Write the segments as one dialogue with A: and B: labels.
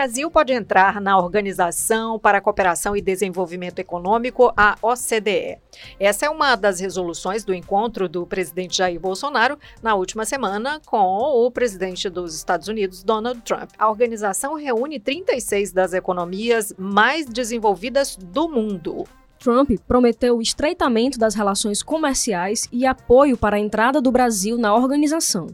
A: Brasil pode entrar na Organização para a Cooperação e Desenvolvimento Econômico, a OCDE. Essa é uma das resoluções do encontro do presidente Jair Bolsonaro na última semana com o presidente dos Estados Unidos, Donald Trump. A organização reúne 36 das economias mais desenvolvidas do mundo.
B: Trump prometeu o estreitamento das relações comerciais e apoio para a entrada do Brasil na organização.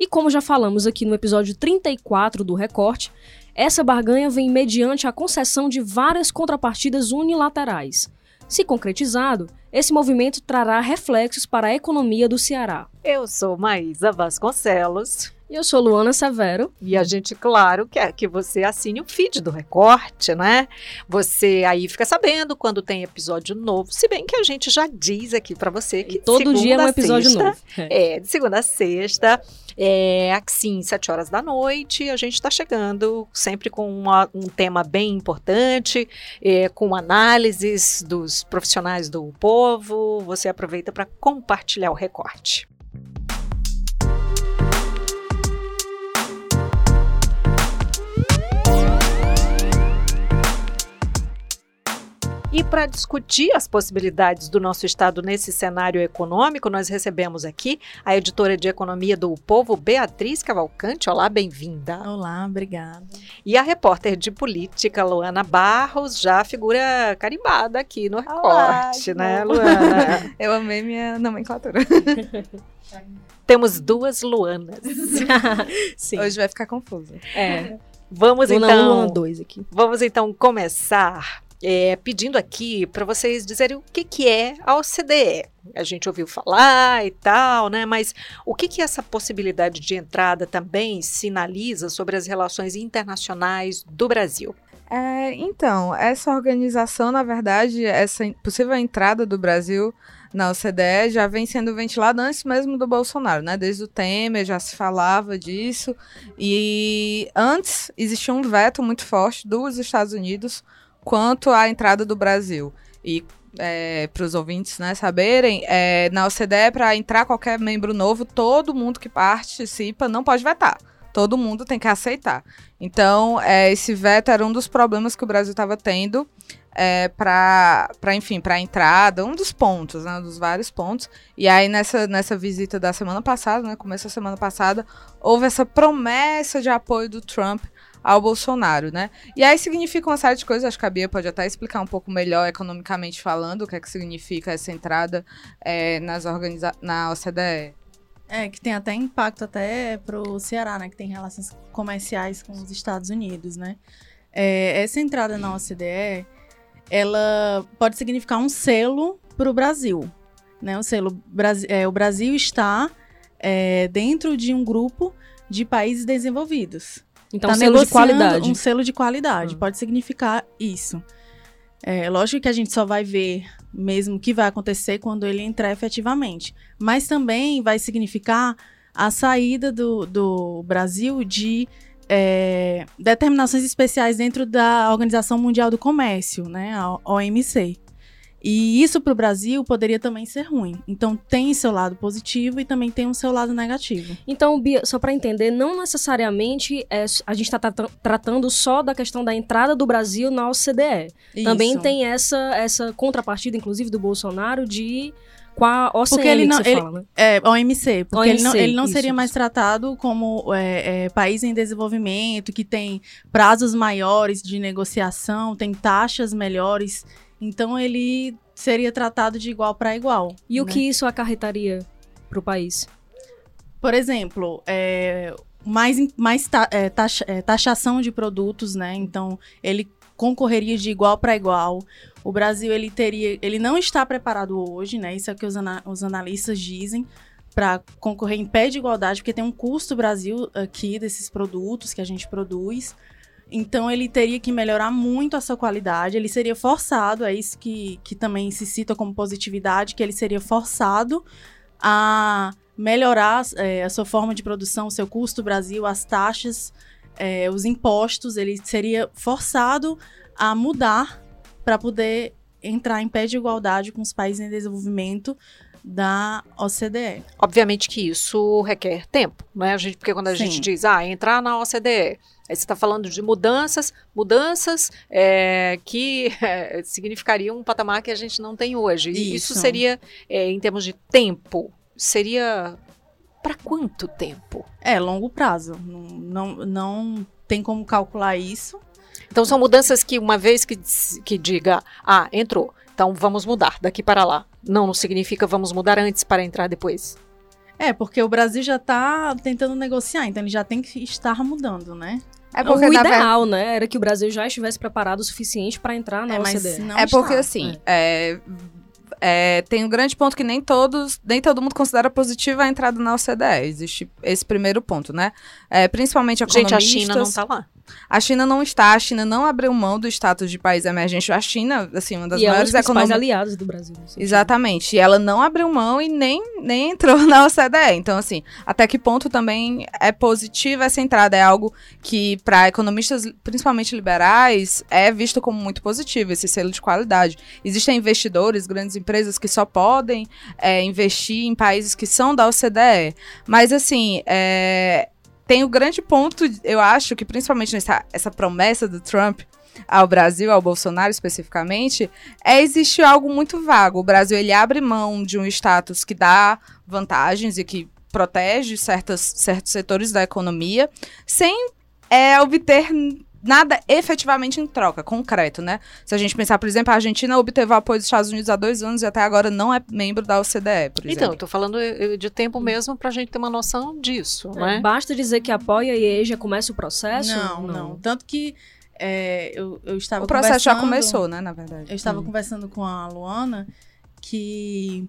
B: E como já falamos aqui no episódio 34 do Recorte, essa barganha vem mediante a concessão de várias contrapartidas unilaterais. Se concretizado, esse movimento trará reflexos para a economia do Ceará.
A: Eu sou Maísa Vasconcelos.
B: E eu sou Luana Severo.
A: E a gente, claro, quer que você assine o feed do Recorte, né? Você aí fica sabendo quando tem episódio novo. Se bem que a gente já diz aqui para você que
B: e todo dia é um episódio
A: sexta,
B: novo.
A: É, de segunda a sexta, é, assim, sete horas da noite, a gente está chegando sempre com uma, um tema bem importante, é, com análises dos profissionais do povo. Você aproveita para compartilhar o recorte. E para discutir as possibilidades do nosso estado nesse cenário econômico, nós recebemos aqui a editora de economia do Povo, Beatriz Cavalcante. Olá, bem-vinda.
C: Olá, obrigada.
A: E a repórter de política, Luana Barros, já figura carimbada aqui no recorte,
C: Olá,
A: né, Luana?
C: Eu amei minha nomenclatura.
A: Temos duas Luanas.
B: Sim.
C: Hoje vai ficar confuso.
B: É.
A: Vamos
B: Luna
A: então.
B: 1, Luna 2 aqui.
A: Vamos então começar é, pedindo aqui para vocês dizerem o que, que é a OCDE. A gente ouviu falar e tal, né? Mas o que, que essa possibilidade de entrada também sinaliza sobre as relações internacionais do Brasil?
C: É, então, essa organização, na verdade, essa possível entrada do Brasil na OCDE já vem sendo ventilada antes mesmo do Bolsonaro, né? Desde o Temer já se falava disso. E antes existia um veto muito forte dos Estados Unidos quanto à entrada do Brasil. E é, para os ouvintes né, saberem, é, na OCDE, para entrar qualquer membro novo, todo mundo que participa não pode vetar. Todo mundo tem que aceitar. Então, é, esse veto era um dos problemas que o Brasil estava tendo é, para, enfim, para a entrada, um dos pontos, né, dos vários pontos. E aí, nessa, nessa visita da semana passada, né, começo da semana passada, houve essa promessa de apoio do Trump ao Bolsonaro, né? E aí significa uma série de coisas, acho que a Bia pode até explicar um pouco melhor, economicamente falando, o que é que significa essa entrada é, nas organiza na OCDE.
D: É, que tem até impacto até pro Ceará, né? Que tem relações comerciais com os Estados Unidos, né? É, essa entrada na OCDE, ela pode significar um selo para o Brasil, né? O selo, é, o Brasil está é, dentro de um grupo de países desenvolvidos.
B: Então,
D: tá
B: um selo de qualidade.
D: Um selo de qualidade, hum. pode significar isso. É lógico que a gente só vai ver mesmo o que vai acontecer quando ele entrar efetivamente. Mas também vai significar a saída do, do Brasil de é, determinações especiais dentro da Organização Mundial do Comércio, né, a OMC. E isso para o Brasil poderia também ser ruim. Então tem seu lado positivo e também tem o seu lado negativo.
B: Então, Bia, só para entender, não necessariamente é, a gente está tratando só da questão da entrada do Brasil na OCDE. Isso. Também tem essa, essa contrapartida, inclusive, do Bolsonaro de com a OCM
D: porque ele não,
B: que
D: ele,
B: fala, né?
D: É, OMC. Porque
B: OMC,
D: ele não, ele não
B: isso,
D: seria
B: isso.
D: mais tratado como é, é, país em desenvolvimento, que tem prazos maiores de negociação, tem taxas melhores. Então ele seria tratado de igual para igual.
B: E
D: né?
B: o que isso acarretaria para o país?
D: Por exemplo, é, mais, mais ta, é, taxa, é, taxação de produtos, né? Então ele concorreria de igual para igual. O Brasil ele teria, ele não está preparado hoje, né? Isso é o que os, ana, os analistas dizem para concorrer em pé de igualdade, porque tem um custo Brasil aqui desses produtos que a gente produz. Então ele teria que melhorar muito a sua qualidade, ele seria forçado, é isso que, que também se cita como positividade, que ele seria forçado a melhorar é, a sua forma de produção, o seu custo Brasil, as taxas, é, os impostos, ele seria forçado a mudar para poder entrar em pé de igualdade com os países em desenvolvimento da OCDE.
A: Obviamente que isso requer tempo, né? A gente, porque quando a
D: Sim.
A: gente diz, ah, entrar na OCDE, aí você está falando de mudanças, mudanças é, que é, significariam um patamar que a gente não tem hoje. E Isso,
D: Isso.
A: seria, é, em termos de tempo, seria para quanto tempo?
D: É, longo prazo. Não, não, não tem como calcular isso.
A: Então são mudanças que uma vez que, que diga, ah, entrou, então vamos mudar daqui para lá. Não, não significa vamos mudar antes para entrar depois.
D: É, porque o Brasil já está tentando negociar, então ele já tem que estar mudando, né?
C: É porque,
B: o
C: verdade,
B: ideal, né, era que o Brasil já estivesse preparado o suficiente para entrar na
D: é, mas
B: OCDE.
D: não
C: É porque
D: está.
C: assim, é, é, tem um grande ponto que nem todos, nem todo mundo considera positiva a entrada na OCDE. Existe esse primeiro ponto, né? É, principalmente
A: Gente,
C: economistas.
A: a China não está lá.
C: A China não está, a China não abriu mão do status de país emergente. A China, assim, uma das
B: e é um
C: maiores
B: principais
C: economias.
B: aliados do Brasil.
C: Exatamente. E ela não abriu mão e nem, nem entrou na OCDE. Então, assim, até que ponto também é positiva essa entrada? É algo que, para economistas, principalmente liberais, é visto como muito positivo, esse selo de qualidade. Existem investidores, grandes empresas que só podem é, investir em países que são da OCDE. Mas, assim, é, tem o grande ponto, eu acho, que principalmente nessa essa promessa do Trump ao Brasil, ao Bolsonaro especificamente, é existir algo muito vago. O Brasil ele abre mão de um status que dá vantagens e que protege certas, certos setores da economia, sem é, obter nada efetivamente em troca, concreto, né? Se a gente pensar, por exemplo, a Argentina obteve o apoio dos Estados Unidos há dois anos e até agora não é membro da OCDE, por
A: Então, eu
C: exemplo.
A: tô falando eh, de tempo mesmo para a gente ter uma noção disso,
B: É,
A: né?
B: Basta dizer que apoia e aí já começa o processo?
D: Não, não. Tanto que é, eu, eu estava
C: o processo já começou, né, na verdade.
D: Eu estava conversando com a Luana que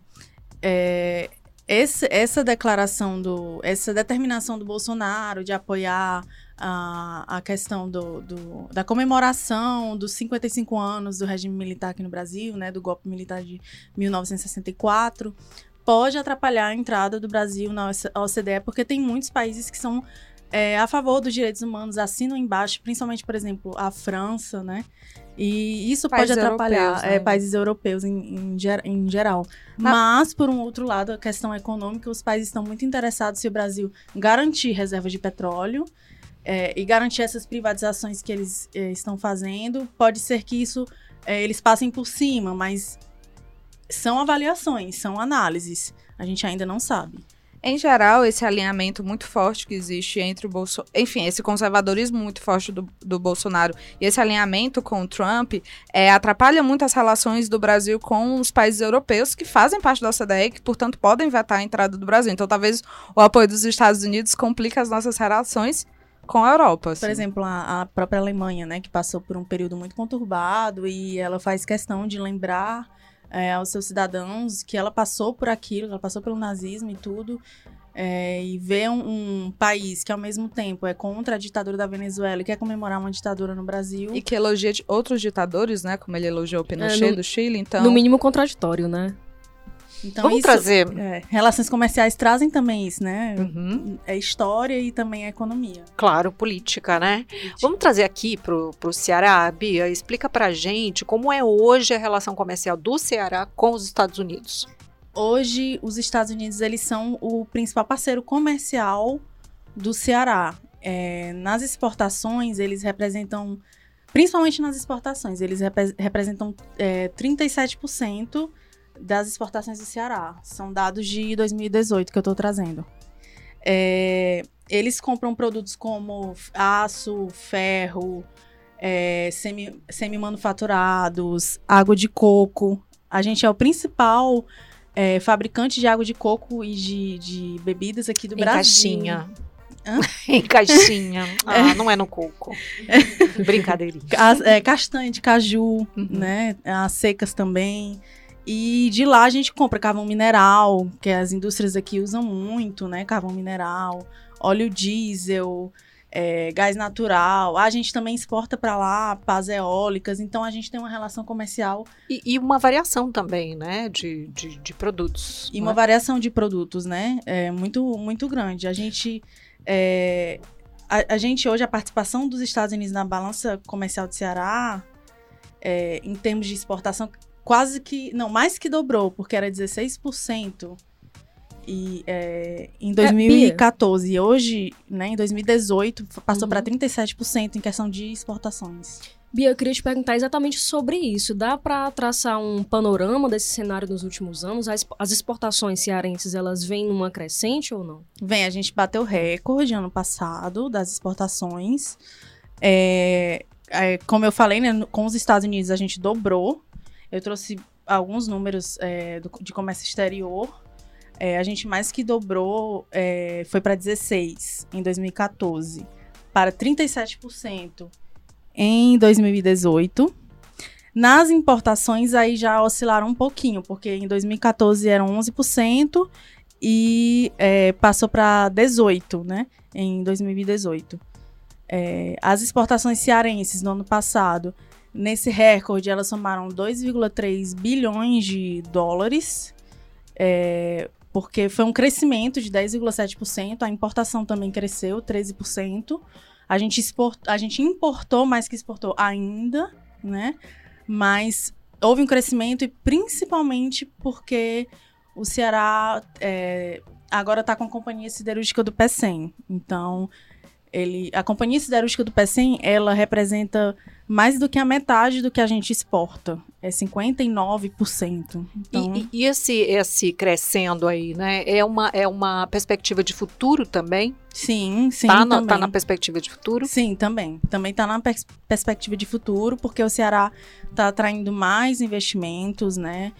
D: é, esse- essa declaração do. essa determinação do Bolsonaro de apoiar a, a questão do, do- da comemoração dos 55 anos do regime militar aqui no Brasil, né? Do golpe militar de 1964, pode atrapalhar a entrada do Brasil na OCDE, porque tem muitos países que são. é, a favor dos direitos humanos, assinam embaixo, principalmente, por exemplo, a França, né? E isso
C: Países
D: pode atrapalhar
C: europeus,
D: é,
C: né?
D: países europeus em, em, em geral.
C: Na-
D: Mas, por um outro lado, a questão econômica, os países estão muito interessados se o Brasil garantir reservas de petróleo é, e garantir essas privatizações que eles é, estão fazendo. Pode ser que isso é, eles passem por cima, mas são avaliações, são análises. A gente ainda não sabe.
C: Em geral, esse alinhamento muito forte que existe entre o Bolsonaro. Enfim, esse conservadorismo muito forte do, do Bolsonaro e esse alinhamento com o Trump é, atrapalha muito as relações do Brasil com os países europeus que fazem parte da OCDE e que, portanto, podem vetar a entrada do Brasil. Então, talvez o apoio dos Estados Unidos complique as nossas relações com a Europa. assim.
D: Por exemplo, a, a própria Alemanha, né, que passou por um período muito conturbado e ela faz questão de lembrar é, aos seus cidadãos que ela passou por aquilo, ela passou pelo nazismo e tudo. é, e ver um, um país que ao mesmo tempo é contra a ditadura da Venezuela e quer comemorar uma ditadura no Brasil.
C: E que elogia de outros ditadores, né? Como ele elogiou o Pinochet
B: É, no-
C: do Chile, então...
B: No mínimo contraditório, né?
D: Então,
A: Vamos
D: isso-
A: trazer.
D: é, relações comerciais trazem também isso, né?
A: Uhum.
D: É história e também é economia.
A: Claro, política, né? Vamos trazer aqui pro, pro Ceará, Bia, explica pra gente como é hoje a relação comercial do Ceará com os Estados Unidos.
D: Hoje, os Estados Unidos eles são o principal parceiro comercial do Ceará. É, nas exportações, eles representam, principalmente nas exportações, eles repre- representam é, 37% das exportações do Ceará. São dados de 2018 que eu estou trazendo. É, eles compram produtos como aço, ferro, é, semi- semi-manufaturados, água de coco. A gente é o principal é, fabricante de água de coco e de, de bebidas aqui do
A: em
D: Brasil.
A: caixinha.
D: Hã?
A: em caixinha. Ah, não é no coco. Brincadeirinha.
D: Ca- é, castanha de caju,
A: Uhum.
D: né? As secas também. E de lá a gente compra carvão mineral, que as indústrias aqui usam muito, né? Carvão mineral, óleo diesel, é, gás natural. A gente também exporta para lá pás eólicas, então a gente tem uma relação comercial
A: E, e uma variação também, né, de, de, de produtos.
D: e uma
A: né?
D: variação de produtos, né? É muito, muito grande. A gente. é, a, a gente hoje, a participação dos Estados Unidos na balança comercial do Ceará, é, em termos de exportação, quase que. Não, mais que dobrou, porque era 16%. E, é, em 2014 e hoje, né, em 2018, passou
B: Uhum.
D: para 37% em questão de exportações.
B: Bia, eu queria te perguntar exatamente sobre isso. Dá para traçar um panorama desse cenário nos últimos anos? As, exportações cearenses, elas vêm numa crescente ou não?
D: Vem, a gente bateu recorde ano passado das exportações. É, é, como eu falei, né, com os Estados Unidos a gente dobrou. Eu trouxe alguns números é, do- de comércio exterior. É, a gente mais que dobrou, é, foi para 16 em 2014, para 37% em 2018. Nas importações aí já oscilaram um pouquinho, porque em 2014 eram 11% e é, passou para 18, né? Em 2018. É, as exportações cearenses no ano passado, nesse recorde, elas somaram 2,3 bilhões de dólares, é, porque foi um crescimento de 10,7%. A importação também cresceu 13%. A gente, a gente importou mais que exportou ainda, né? Mas houve um crescimento e principalmente porque o Ceará é, agora está com a companhia siderúrgica do PECEM. Então, ele, a companhia siderúrgica do PECEM, ela representa mais do que a metade do que a gente exporta. É 59%. Então,
A: E, e- e esse, esse crescendo aí, né? É uma, é uma perspectiva de futuro também?
D: sim, sim,
A: tá, na,
D: também.
A: tá na perspectiva de futuro?
D: Sim, também. Também está na pers- perspectiva de futuro, porque o Ceará está atraindo mais investimentos, né?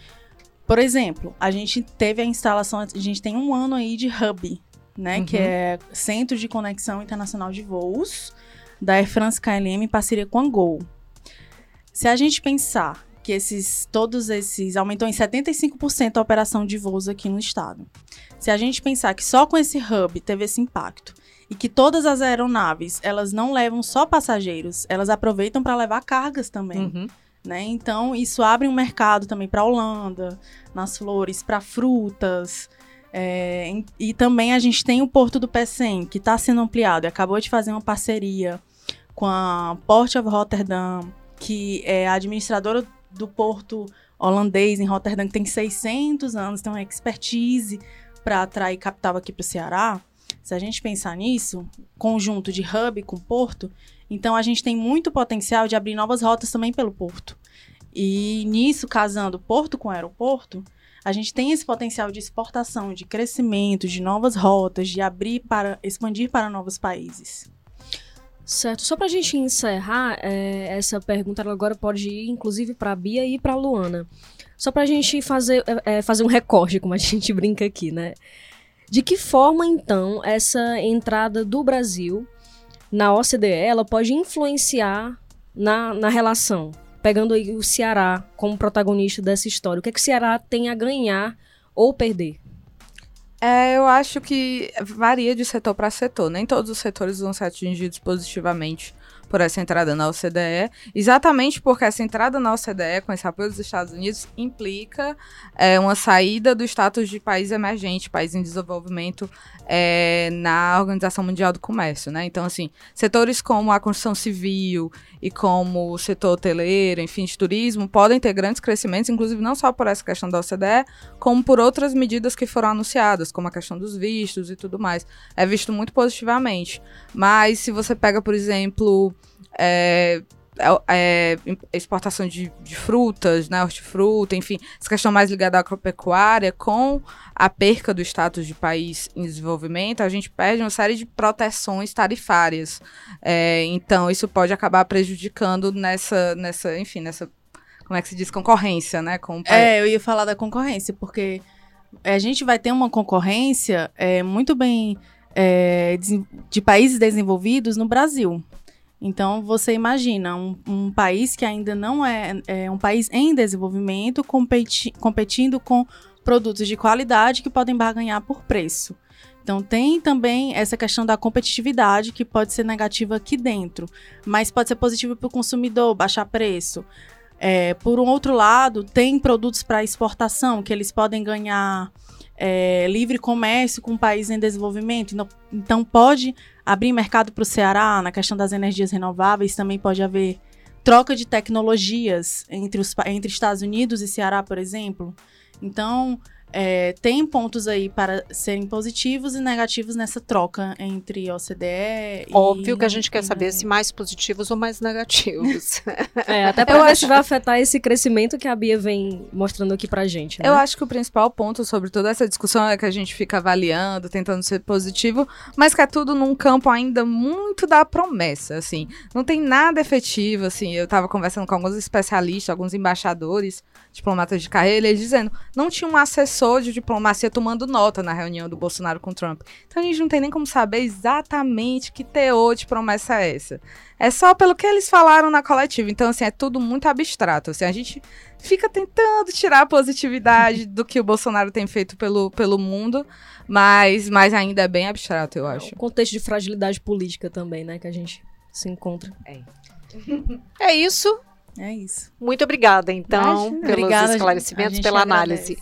D: Por exemplo, a gente teve a instalação, a gente tem um ano aí de hub, né?
A: Uhum.
D: Que é Centro de Conexão Internacional de Voos, da Air France KLM em parceria com a Gol. Se a gente pensar que esses, todos esses, aumentou em 75% a operação de voos aqui no estado. Se a gente pensar que só com esse hub teve esse impacto, e que todas as aeronaves, elas não levam só passageiros, elas aproveitam para levar cargas também,
A: Uhum.
D: né? Então, isso abre um mercado também para Holanda, nas flores, para frutas. É, e também a gente tem o Porto do Pecém, que está sendo ampliado. e Acabou de fazer uma parceria com a Port of Rotterdam, que é a administradora do porto holandês em Rotterdam, que tem 600 anos, tem uma expertise para atrair capital aqui para o Ceará. Se a gente pensar nisso, conjunto de hub com porto, então a gente tem muito potencial de abrir novas rotas também pelo porto. E nisso, casando porto com aeroporto, a gente tem esse potencial de exportação, de crescimento, de novas rotas, de abrir para expandir para novos países.
B: Certo. Só pra gente encerrar, é, essa pergunta ela agora pode ir, inclusive, pra Bia e pra Luana. Só pra gente fazer, é, é, fazer um recorte, como a gente brinca aqui, né? De que forma, então, essa entrada do Brasil na OCDE, ela pode influenciar na, na relação? Pegando aí o Ceará como protagonista dessa história. O que, é que o Ceará tem a ganhar ou perder?
C: É, eu acho que varia de setor para setor. Nem todos os setores vão ser atingidos positivamente por essa entrada na OCDE, exatamente porque essa entrada na OCDE, com esse apoio dos Estados Unidos, implica é, uma saída do status de país emergente, país em desenvolvimento, é, na Organização Mundial do Comércio, né? Então, assim, setores como a construção civil e como o setor hoteleiro, enfim, de turismo, podem ter grandes crescimentos, inclusive não só por essa questão da OCDE, como por outras medidas que foram anunciadas, como a questão dos vistos e tudo mais. É visto muito positivamente. Mas se você pega, por exemplo, é, é, exportação de, de, frutas, né, hortifruta, enfim, essa questão mais ligada à agropecuária, com a perca do status de país em desenvolvimento, a gente perde uma série de proteções tarifárias. É, então, isso pode acabar prejudicando nessa, nessa, enfim, nessa, como é que se diz, concorrência, né? Com.
D: É, eu ia falar da concorrência, porque a gente vai ter uma concorrência é, muito bem é, de, de países desenvolvidos no Brasil. Então, você imagina um, um, país que ainda não é, é, um país em desenvolvimento competi competindo com produtos de qualidade que podem barganhar por preço. Então, tem também essa questão da competitividade que pode ser negativa aqui dentro, mas pode ser positiva para o consumidor, baixar preço. É, por um outro lado, tem produtos para exportação que eles podem ganhar é, livre comércio com um país em desenvolvimento. Então, então pode abrir mercado para o Ceará na questão das energias renováveis, também pode haver troca de tecnologias entre, os, entre Estados Unidos e Ceará, por exemplo. Então, é, tem pontos aí para serem positivos e negativos nessa troca entre OCDE e.
A: Óbvio que a gente quer saber se mais positivos ou mais negativos.
B: é, até para ver acho... se vai afetar esse crescimento que a Bia vem mostrando aqui pra gente. Né?
C: Eu acho que o principal ponto sobre toda essa discussão é que a gente fica avaliando, tentando ser positivo, mas que é tudo num campo ainda muito da promessa, assim. Não tem nada efetivo, assim. Eu tava conversando com alguns especialistas, alguns embaixadores, diplomatas de carreira, eles dizendo, não tinha um assessor assessor de diplomacia tomando nota na reunião do Bolsonaro com Trump. Então a gente não tem nem como saber exatamente que teor de promessa é essa. É só pelo que eles falaram na coletiva. Então, assim, é tudo muito abstrato. Assim, a gente fica tentando tirar a positividade do que o Bolsonaro tem feito pelo, pelo mundo, mas, mas ainda é bem abstrato, eu acho.
B: É um contexto de fragilidade política também, né, que a gente se encontra.
A: É, é isso.
D: É isso.
A: Muito obrigada, então, Imagina. pelos obrigada, esclarecimentos, pela análise.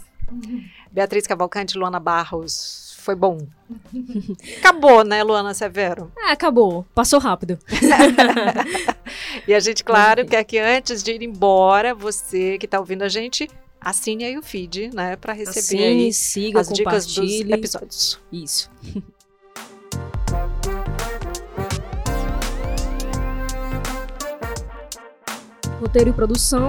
A: Beatriz Cavalcante, Luana Barros, foi bom. Acabou, né, Luana Severo?
B: É, acabou. Passou rápido.
A: e a gente, claro, quer que antes de ir embora, você que está ouvindo a gente, assine aí o feed, né, para receber assine,
B: siga,
A: as dicas dos episódios.
B: Isso. Roteiro e produção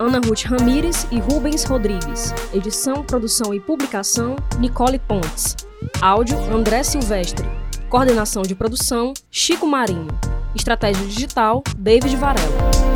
B: Ana Ruth Ramires e Rubens Rodrigues. Edição, produção e publicação, Nicole Pontes. Áudio, André Silvestre. Coordenação de produção, Chico Marinho. Estratégia digital, David Varela.